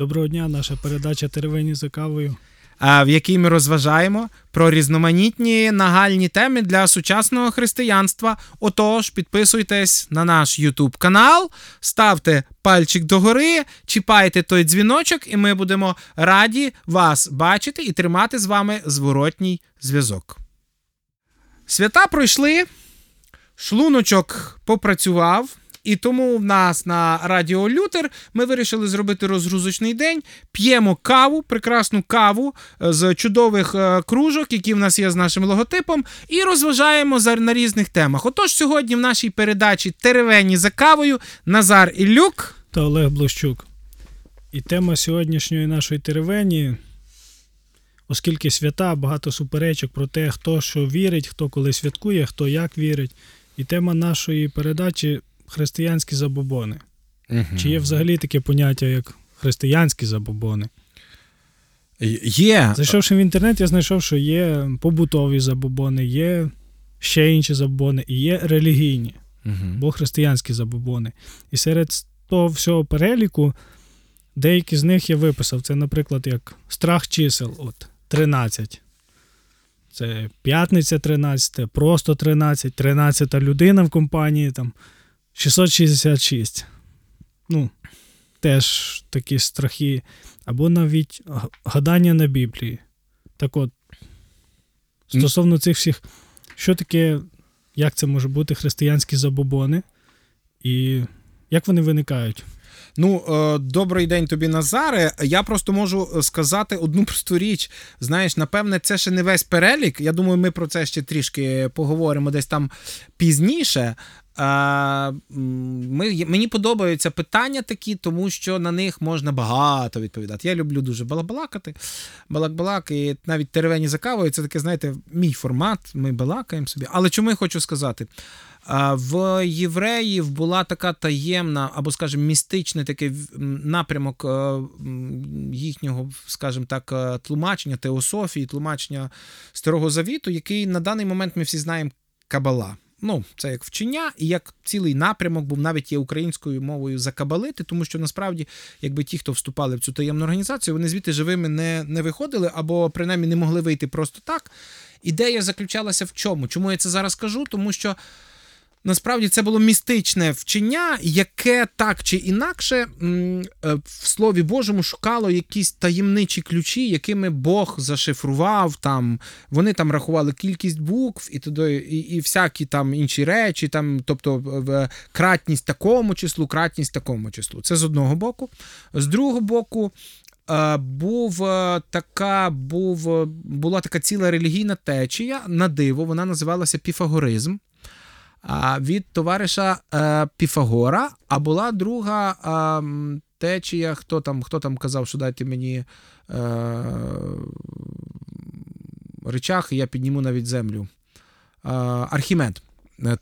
Доброго дня, наша передача Теревені за кавою. в якій ми розважаємо про різноманітні нагальні теми для сучасного християнства. Отож, підписуйтесь на наш YouTube канал, ставте пальчик догори, чіпайте той дзвіночок, і ми будемо раді вас бачити і тримати з вами зворотній зв'язок. Свята пройшли, шлуночок попрацював. І тому в нас на Радіо Лютер ми вирішили зробити розгрузочний день. П'ємо каву, прекрасну каву е, з чудових е, кружок, які в нас є з нашим логотипом, і розважаємо на різних темах. Отож, сьогодні в нашій передачі Теревені за кавою Назар Ілюк. та Олег Блощук. І тема сьогоднішньої нашої теревені, оскільки свята, багато суперечок про те, хто що вірить, хто коли святкує, хто як вірить. І тема нашої передачі християнські забобони. Чи є взагалі таке поняття, як християнські забобони? Є. Зайшовши в інтернет, я знайшов, що є побутові забобони, є ще інші забобони, і є релігійні. Мгм. або християнські забобони. І серед того всього переліку деякі з них я виписав. Це, наприклад, як страх чисел, от 13. Це п'ятниця 13, просто 13, 13 людина в компанії, там 666. Ну, теж такі страхи. Або навіть гадання на Біблії. Так от, стосовно цих всіх, що таке як це може бути християнські забобони, і як вони виникають? Ну, е, добрий день тобі, Назаре. Я просто можу е, сказати одну просту річ. Знаєш, напевне, це ще не весь перелік. Я думаю, ми про це ще трішки поговоримо десь там пізніше. Ми, мені подобаються питання такі, тому що на них можна багато відповідати. Я люблю дуже балабалакати, балак-балак, і навіть теревені за кавою. Це таке, знаєте, мій формат. Ми балакаємо собі. Але чому я хочу сказати? В євреїв була така таємна, або, скажімо, містичний такий напрямок е, їхнього, скажімо так, е, тлумачення, теософії, тлумачення Старого Завіту, який на даний момент ми всі знаємо Кабала. Ну, це як вчення, і як цілий напрямок був навіть є українською мовою закабалити, тому що насправді, якби ті, хто вступали в цю таємну організацію, вони звідти живими не, не виходили, або принаймні не могли вийти просто так. Ідея заключалася в чому? Чому я це зараз кажу? Тому що Насправді це було містичне вчення, яке так чи інакше е, в Слові Божому шукало якісь таємничі ключі, якими Бог зашифрував. Там вони там рахували кількість букв і туди, і, і всякі там інші речі, там, тобто кратність такому числу, кратність такому числу. Це з одного боку. З другого боку. е, Був е, така, був, була така ціла релігійна течія на диво, вона називалася піфагоризм від товариша е, Піфагора, а була друга е, течія, хто там, хто там казав, що дайте мені е, речах, і я підніму навіть землю. Архімед.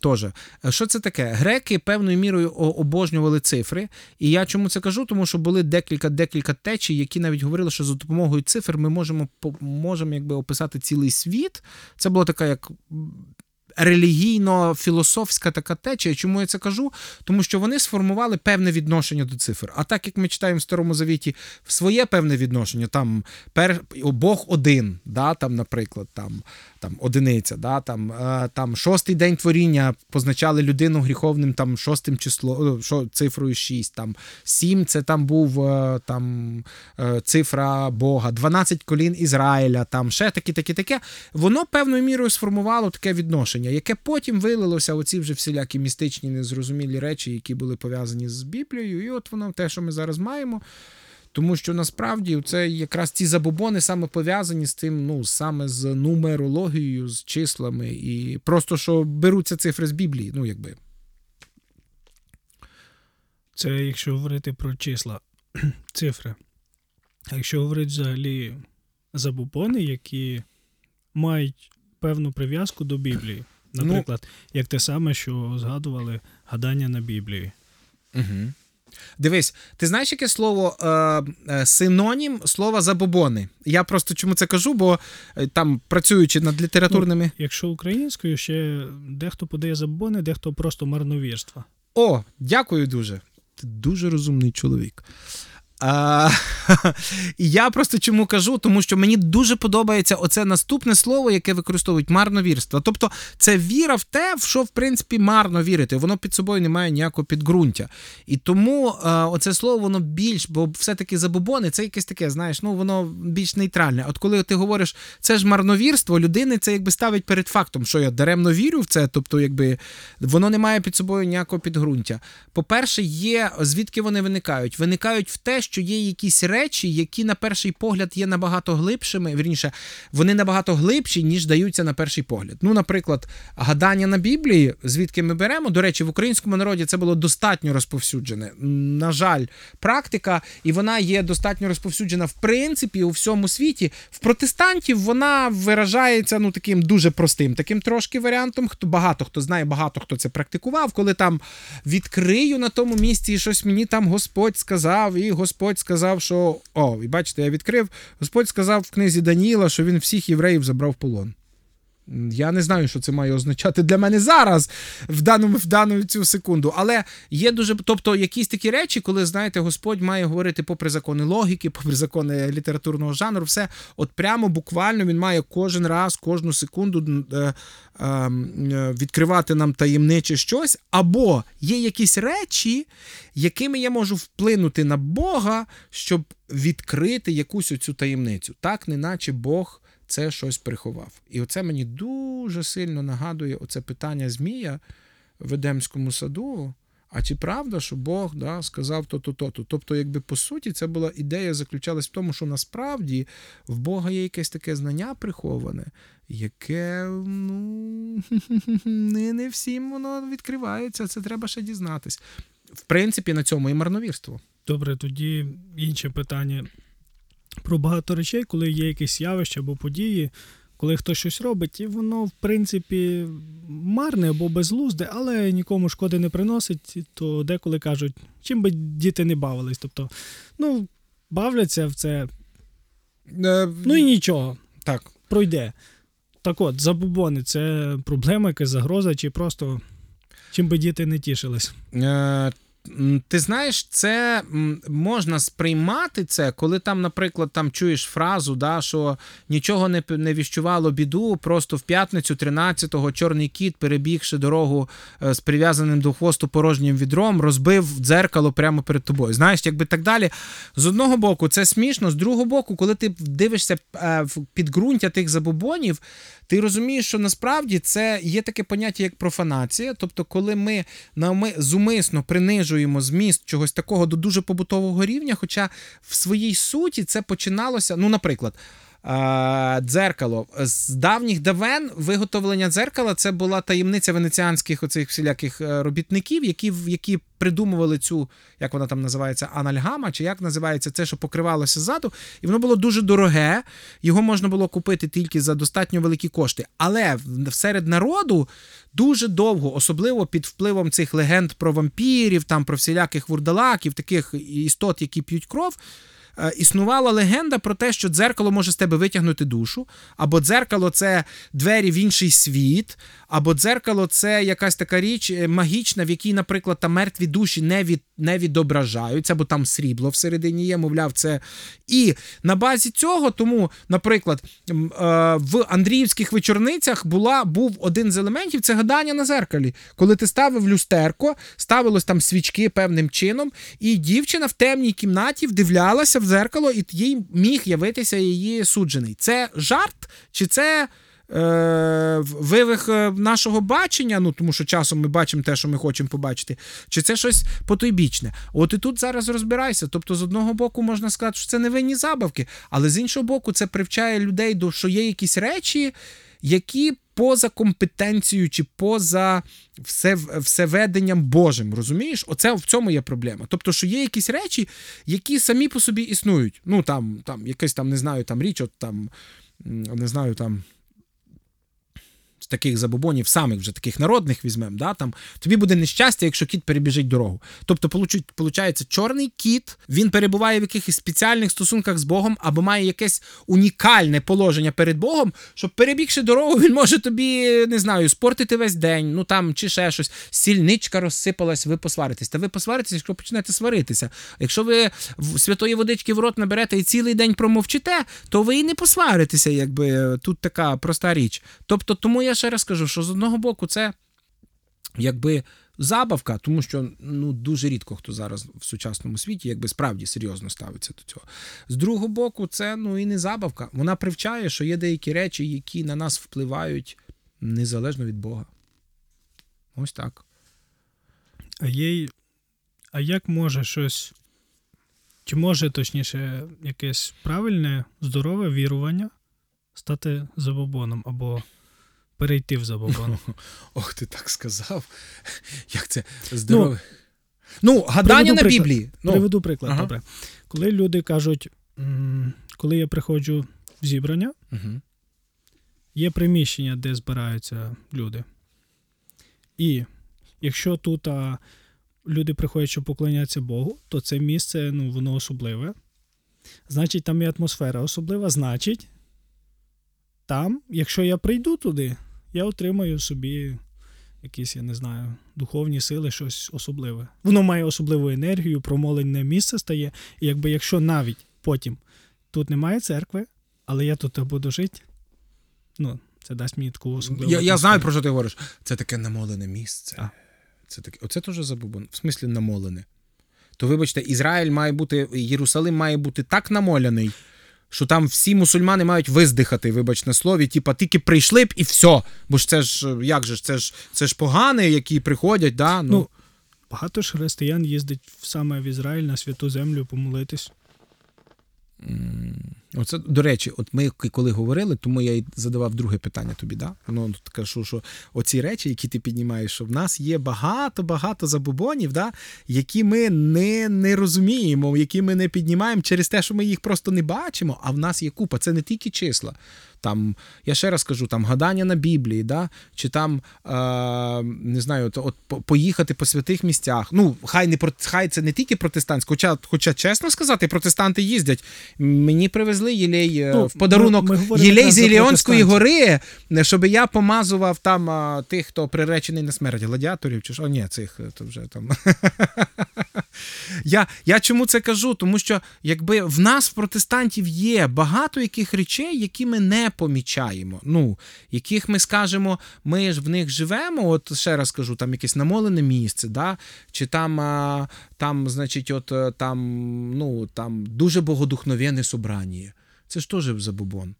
Теж. Що це таке? Греки певною мірою обожнювали цифри. І я чому це кажу? Тому що були декілька декілька течій, які навіть говорили, що за допомогою цифр ми можемо, можемо якби, описати цілий світ. Це була така як релігійно-філософська така течія. Чому я це кажу? Тому що вони сформували певне відношення до цифр. А так як ми читаємо в Старому Завіті своє певне відношення, там пер... Бог один, да, там, наприклад, там, там одиниця, да, там, е, там шостий день творіння позначали людину гріховним там шостим число, е, шо, цифрою 6, там сім це там був е, там е, цифра Бога, 12 колін Ізраїля, там ще таке, таке, таке. Воно певною мірою сформувало таке відношення, яке потім вилилося оці вже всілякі містичні незрозумілі речі, які були пов'язані з Біблією. І от воно те, що ми зараз маємо. Тому що насправді це якраз ці забобони саме пов'язані з тим, ну саме з нумерологією, з числами, і просто що беруться цифри з Біблії. Ну, якби. Це якщо говорити про числа, цифри. А якщо говорити взагалі забобони, які мають певну прив'язку до Біблії. Наприклад, як те саме, що згадували гадання на Біблії. Угу. Дивись, ти знаєш, яке слово е, е, синонім слова забобони? Я просто чому це кажу, бо е, там працюючи над літературними. Якщо українською, ще дехто подає забобони, дехто просто марновірства. О, дякую дуже. Ти дуже розумний чоловік. І я просто чому кажу, тому що мені дуже подобається оце наступне слово, яке використовують марновірство. Тобто це віра в те, в що в принципі марно вірити. Воно під собою не має ніякого підґрунтя. І тому а, оце слово воно більш, бо все-таки забобони, це якесь таке, знаєш, ну воно більш нейтральне. От коли ти говориш, це ж марновірство, людини це якби ставить перед фактом, що я даремно вірю в це, тобто, якби воно не має під собою ніякого підґрунтя. По-перше, є звідки вони виникають? Виникають в те, що є якісь речі, які на перший погляд є набагато глибшими. Вірніше, вони набагато глибші, ніж даються на перший погляд. Ну, наприклад, гадання на Біблії, звідки ми беремо. До речі, в українському народі це було достатньо розповсюджене. На жаль, практика, і вона є достатньо розповсюджена в принципі у всьому світі. В протестантів вона виражається ну таким дуже простим, таким трошки варіантом. Хто багато хто знає, багато хто це практикував, коли там відкрию на тому місці і щось мені там Господь сказав, і Господь сказав, що о, і бачите, я відкрив. Господь сказав в книзі Даніїла, що він всіх євреїв забрав полон. Я не знаю, що це має означати для мене зараз, в даному в дану цю секунду. Але є дуже. Тобто, якісь такі речі, коли, знаєте, Господь має говорити попри закони логіки, попри закони літературного жанру, все от прямо буквально він має кожен раз, кожну секунду е, е, відкривати нам таємниче щось. Або є якісь речі, якими я можу вплинути на Бога, щоб відкрити якусь оцю таємницю. Так, неначе Бог це щось приховав. І оце мені дуже сильно нагадує оце питання Змія в Едемському саду. А чи правда, що Бог да, сказав то-то, то-то? Тобто, якби по суті, це була ідея заключалась в тому, що насправді в Бога є якесь таке знання приховане, яке ну, не, не всім воно відкривається. Це треба ще дізнатись. В принципі, на цьому і марновірство. Добре, тоді інше питання про багато речей, коли є якесь явище або події, коли хтось щось робить, і воно, в принципі, марне або безглузде, але нікому шкоди не приносить, то деколи кажуть, чим би діти не бавились. Тобто, ну, бавляться в це. Е, Ну і нічого. Так. Пройде. Так от, забубони це проблема, якась загроза, чи просто чим би діти не тішились. Ти знаєш, це можна сприймати це, коли там, наприклад, там чуєш фразу, да, що нічого не не віщувало біду, просто в п'ятницю 13-го чорний кіт, перебігши дорогу е, з прив'язаним до хвосту порожнім відром, розбив дзеркало прямо перед тобою. Знаєш, якби так далі. З одного боку, це смішно, з другого боку, коли ти дивишся е, в підґрунтя тих забобонів, ти розумієш, що насправді це є таке поняття, як профанація. Тобто, коли ми зумисно принижуємо зміст чогось такого до дуже побутового рівня, хоча в своїй суті це починалося, ну, наприклад. Дзеркало з давніх давен виготовлення дзеркала це була таємниця венеціанських оцих всіляких е, робітників, які які придумували цю, як вона там називається, анальгама, чи як називається це, що покривалося ззаду, і воно було дуже дороге. Його можна було купити тільки за достатньо великі кошти. Але серед народу дуже довго, особливо під впливом цих легенд про вампірів, там про всіляких вурдалаків, таких істот, які п'ють кров. Е, існувала легенда про те, що дзеркало може з тебе витягнути душу, або дзеркало це двері в інший світ, або дзеркало це якась така річ е, магічна, в якій, наприклад, там мертві душі не від, не відображаються, бо там срібло всередині є, мовляв, це. І на базі цього, тому, наприклад, е, в Андріївських вечорницях була, був один з елементів це гадання на зеркалі. Коли ти ставив люстерко, ставилось там свічки певним чином, і дівчина в темній кімнаті вдивлялася в дзеркало, і їй міг явитися її суджений. Це жарт, чи це. Е, вивих е, нашого бачення, ну тому що часом ми бачимо те, що ми хочемо побачити, чи це щось потойбічне. От і тут зараз розбирайся. Тобто, з одного боку, можна сказати, що це невинні забавки, але з іншого боку, це привчає людей до що є якісь речі, які поза компетенцією чи поза все, всеведенням Божим. Розумієш? Оце в цьому є проблема. Тобто, що є якісь речі, які самі по собі існують. Ну там, там якась там, не знаю, там річ, от там, не знаю, там таких забобонів, самих вже таких народних візьмемо, да, там, тобі буде нещастя, якщо кіт перебіжить дорогу. Тобто, виходить, чорний кіт він перебуває в якихось спеціальних стосунках з Богом або має якесь унікальне положення перед Богом, щоб перебігши дорогу, він може тобі, не знаю, спортити весь день, ну там чи ще щось. Сільничка розсипалась, ви посваритесь. Та ви посваритесь, якщо почнете сваритися. Якщо ви святої водички в рот наберете і цілий день промовчите, то ви і не посваритеся, якби тут така проста річ. Тобто, тому я ще раз кажу, що з одного боку це якби забавка, тому що ну дуже рідко хто зараз в сучасному світі якби справді серйозно ставиться до цього. З другого боку, це ну і не забавка. Вона привчає, що є деякі речі, які на нас впливають незалежно від Бога. Ось так. А є. А як може щось. Чи може, точніше, якесь правильне, здорове вірування стати забобоном або перейти в забобон? Ох, ти так сказав. Як це здорове. Ну, гадання приведу на. Біблії. Ну, Приведу приклад, ага. добре. Коли люди кажуть, коли я приходжу в зібрання, угу. є приміщення, де збираються люди. І якщо тут а, люди приходять, щоб поклонятися Богу, то це місце ну, воно особливе. Значить, там є атмосфера особлива. Значить, там, якщо я прийду туди, я отримаю собі якісь, я не знаю, духовні сили, щось особливе. Воно має особливу енергію, промолене місце стає. І якби якщо навіть потім тут немає церкви, але я тут буду жити, ну, це дасть мені таку особливу. Я, я знаю, про що ти говориш. Це таке намолене місце. А. Це таке. Оце теж забубон. В смислі намолене. То вибачте, Ізраїль має бути, Єрусалим має бути так намоляний, що там всі мусульмани мають виздихати, вибач на слові, типа тільки прийшли б і все. Бо ж це ж як же це ж це ж погани, які приходять, да? Ну, Ну, Багато ж християн їздить саме в Ізраїль на святу землю помолитись. Оце, до речі, от ми коли говорили, тому я й задавав друге питання тобі, да? Ну, кажу, що оці речі, які ти піднімаєш, що в нас є багато-багато забобонів, да? які ми не, не розуміємо, які ми не піднімаємо через те, що ми їх просто не бачимо, а в нас є купа. Це не тільки числа. Там, я ще раз кажу, там гадання на Біблії, да? чи там, е, не знаю, от, от поїхати по святих місцях. Ну, хай не хай це не тільки протестантське, хоча, хоча, чесно сказати, протестанти їздять. Мені привезли єлей е, Ну, в подарунок ми- ми єлей з Іліонської гори, щоб я помазував там а, тих, хто приречений на смерть, гладіаторів чи що. Ні, цих е, то вже там. Я, я чому це кажу? Тому що якби в нас, в протестантів, є багато яких речей, які ми не помічаємо. Ну, яких ми скажемо, ми ж в них живемо. От ще раз кажу, там якесь намолене місце, да? чи там, а, там, значить, от е, там, ну, там дуже богодухновенне собрання. Це ж теж забубон.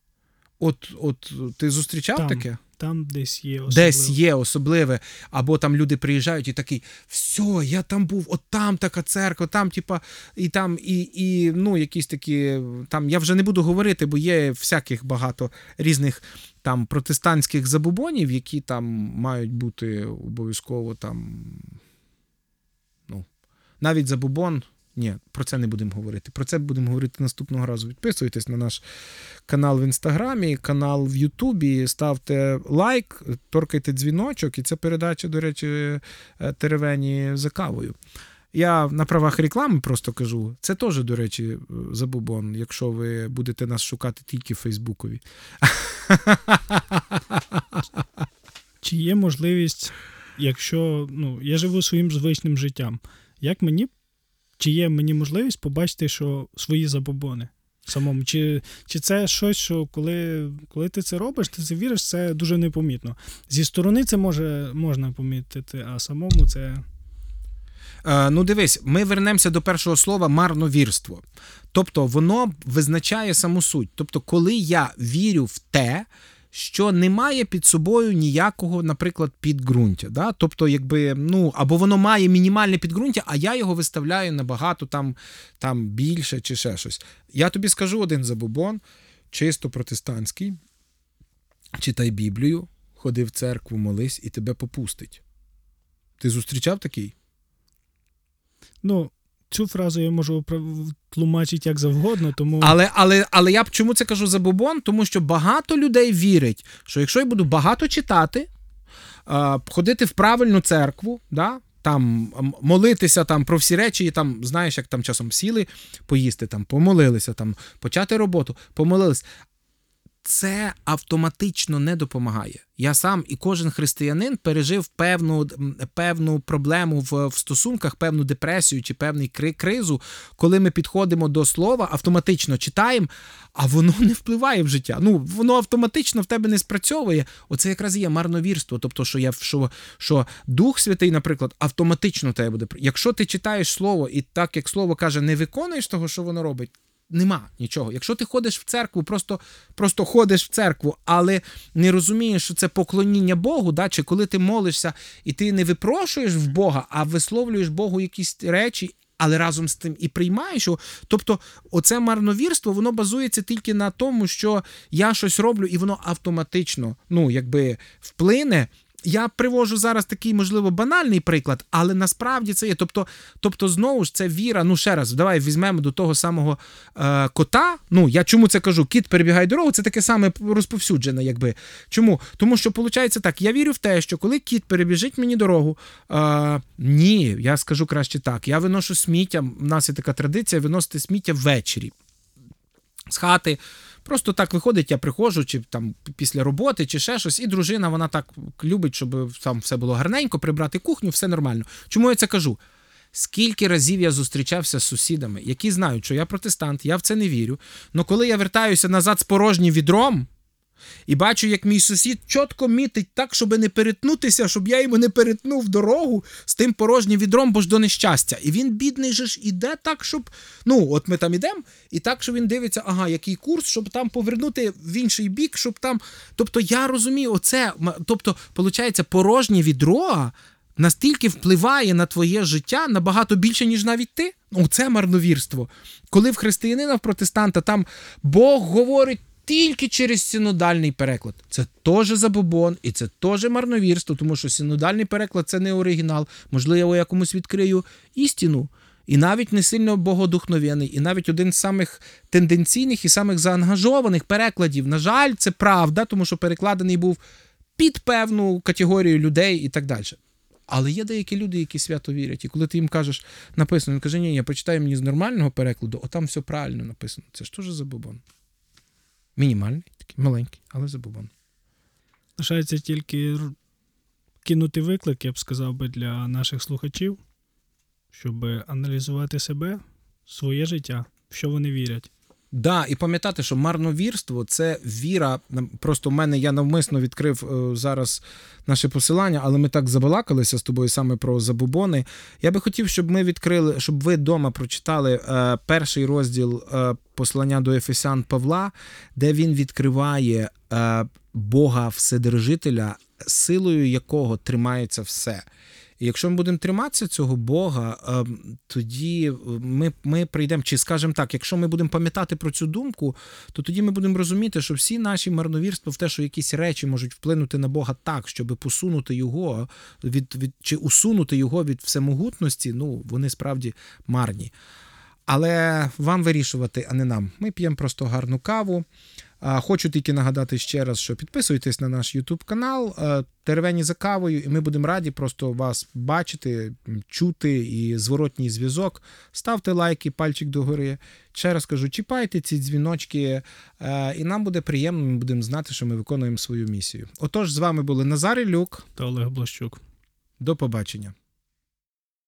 От, от ти зустрічав Там. таке? Там десь є особливо. Десь є особливе, або там люди приїжджають і такий, все, я там був, от там така церква, там, типа, і там, і, і ну, якісь такі, там, я вже не буду говорити, бо є всяких багато різних там протестантських забубонів, які там мають бути обов'язково там. Ну, навіть забубон. Ні, про це не будемо говорити. Про це будемо говорити наступного разу. Підписуйтесь на наш канал в інстаграмі, канал в Ютубі, ставте лайк, торкайте дзвіночок, і це передача, до речі, е, теревені за кавою. Я на правах реклами просто кажу. Це теж, до речі, е, забубон, якщо ви будете нас шукати тільки в Фейсбукові. Чи є можливість, якщо ну, я живу своїм звичним життям, як мені, чи є мені можливість побачити, що свої забобони самому? Чи, чи це щось, що коли, коли ти це робиш, ти це віриш, це дуже непомітно. Зі сторони це може, можна помітити, а самому це. Е, ну, дивись, ми вернемося до першого слова марновірство. Тобто, воно визначає саму суть. Тобто, коли я вірю в те, що немає під собою ніякого, наприклад, підґрунтя. Да? Тобто, якби, ну, або воно має мінімальне підґрунтя, а я його виставляю набагато там, там більше чи ще щось. Я тобі скажу один забобон, чисто протестантський. Читай Біблію, ходи в церкву, молись, і тебе попустить. Ти зустрічав такий? Ну, цю фразу я можу тлумачити як завгодно, тому Але, але, але я чому це кажу за бубон? Тому що багато людей вірять, що якщо я буду багато читати, ходити в правильну церкву, да, там молитися там про всі речі, і там, знаєш, як там часом сіли поїсти, там помолилися, там почати роботу, помолились. Це автоматично не допомагає. Я сам і кожен християнин пережив певну, певну проблему в, в стосунках, певну депресію чи певний кри- кризу, коли ми підходимо до слова, автоматично читаємо, а воно не впливає в життя. Ну, воно автоматично в тебе не спрацьовує. Оце якраз є марновірство. Тобто, що я що, що Дух Святий, наприклад, автоматично в тебе буде. Якщо ти читаєш слово, і так як слово каже, не виконуєш того, що воно робить. Нема нічого. Якщо ти ходиш в церкву, просто, просто ходиш в церкву, але не розумієш, що це поклоніння Богу, да? чи коли ти молишся і ти не випрошуєш в Бога, а висловлюєш Богу якісь речі, але разом з тим і приймаєш його. Тобто, оце марновірство, воно базується тільки на тому, що я щось роблю, і воно автоматично, ну, якби вплине. Я привожу зараз такий, можливо, банальний приклад, але насправді це є. Тобто, тобто, знову ж це віра. Ну, ще раз, давай візьмемо до того самого е, кота. Ну, я чому це кажу? Кіт перебігає дорогу, це таке саме розповсюджене, якби. Чому? Тому що виходить так, я вірю в те, що коли кіт перебіжить мені дорогу, е, ні, я скажу краще так. Я виношу сміття. У нас є така традиція виносити сміття ввечері з хати. Просто так виходить, я приходжу, чи там після роботи, чи ще щось, і дружина вона так любить, щоб там все було гарненько, прибрати кухню, все нормально. Чому я це кажу? Скільки разів я зустрічався з сусідами, які знають, що я протестант, я в це не вірю. але коли я вертаюся назад з порожнім відром, і бачу, як мій сусід чітко мітить так, щоб не перетнутися, щоб я йому не перетнув дорогу з тим порожнім відром, бо ж до нещастя. І він, бідний, же ж іде так, щоб. Ну, от ми там ідемо, і так, що він дивиться, ага, який курс, щоб там повернути в інший бік, щоб там. Тобто я розумію, оце. Тобто, виходить, порожнє відро настільки впливає на твоє життя набагато більше, ніж навіть ти. Ну, це марновірство. Коли в християнина, в протестанта там Бог говорить тільки через синодальний переклад. Це теж забобон і це теж марновірство, тому що синодальний переклад це не оригінал. Можливо, я комусь відкрию істину. І навіть не сильно богодухновений, і навіть один з самих тенденційних і самих заангажованих перекладів. На жаль, це правда, тому що перекладений був під певну категорію людей і так далі. Але є деякі люди, які свято вірять. І коли ти їм кажеш, написано, він каже, ні, я почитаю мені з нормального перекладу, а там все правильно написано. Це ж теж забобон. Мінімальний, такий маленький, але забобон. лишається тільки кинути виклик, я б сказав би, для наших слухачів, щоб аналізувати себе, своє життя, в що вони вірять. Да, і пам'ятати, що марновірство це віра. Просто в мене я навмисно відкрив е, зараз наше посилання, але ми так забалакалися з тобою саме про забобони. Я би хотів, щоб ми відкрили, щоб ви вдома прочитали е, перший розділ е, послання до Ефесян Павла, де він відкриває е, Бога Вседержителя, силою якого тримається все. І якщо ми будемо триматися цього Бога, ем, тоді ми, ми прийдемо, чи скажемо так, якщо ми будемо пам'ятати про цю думку, то тоді ми будемо розуміти, що всі наші марновірства в те, що якісь речі можуть вплинути на Бога так, щоб посунути його від, від чи усунути його від всемогутності, ну вони справді марні. Але вам вирішувати, а не нам. Ми п'ємо просто гарну каву. Хочу тільки нагадати ще раз, що підписуйтесь на наш YouTube канал е, Теревені за кавою, і ми будемо раді просто вас бачити, чути і зворотній зв'язок. Ставте лайки, пальчик догори. Ще раз кажу, чіпайте ці дзвіночки, е, і нам буде приємно, ми будемо знати, що ми виконуємо свою місію. Отож, з вами були Назар Ілюк. Та Олег Блащук. До побачення.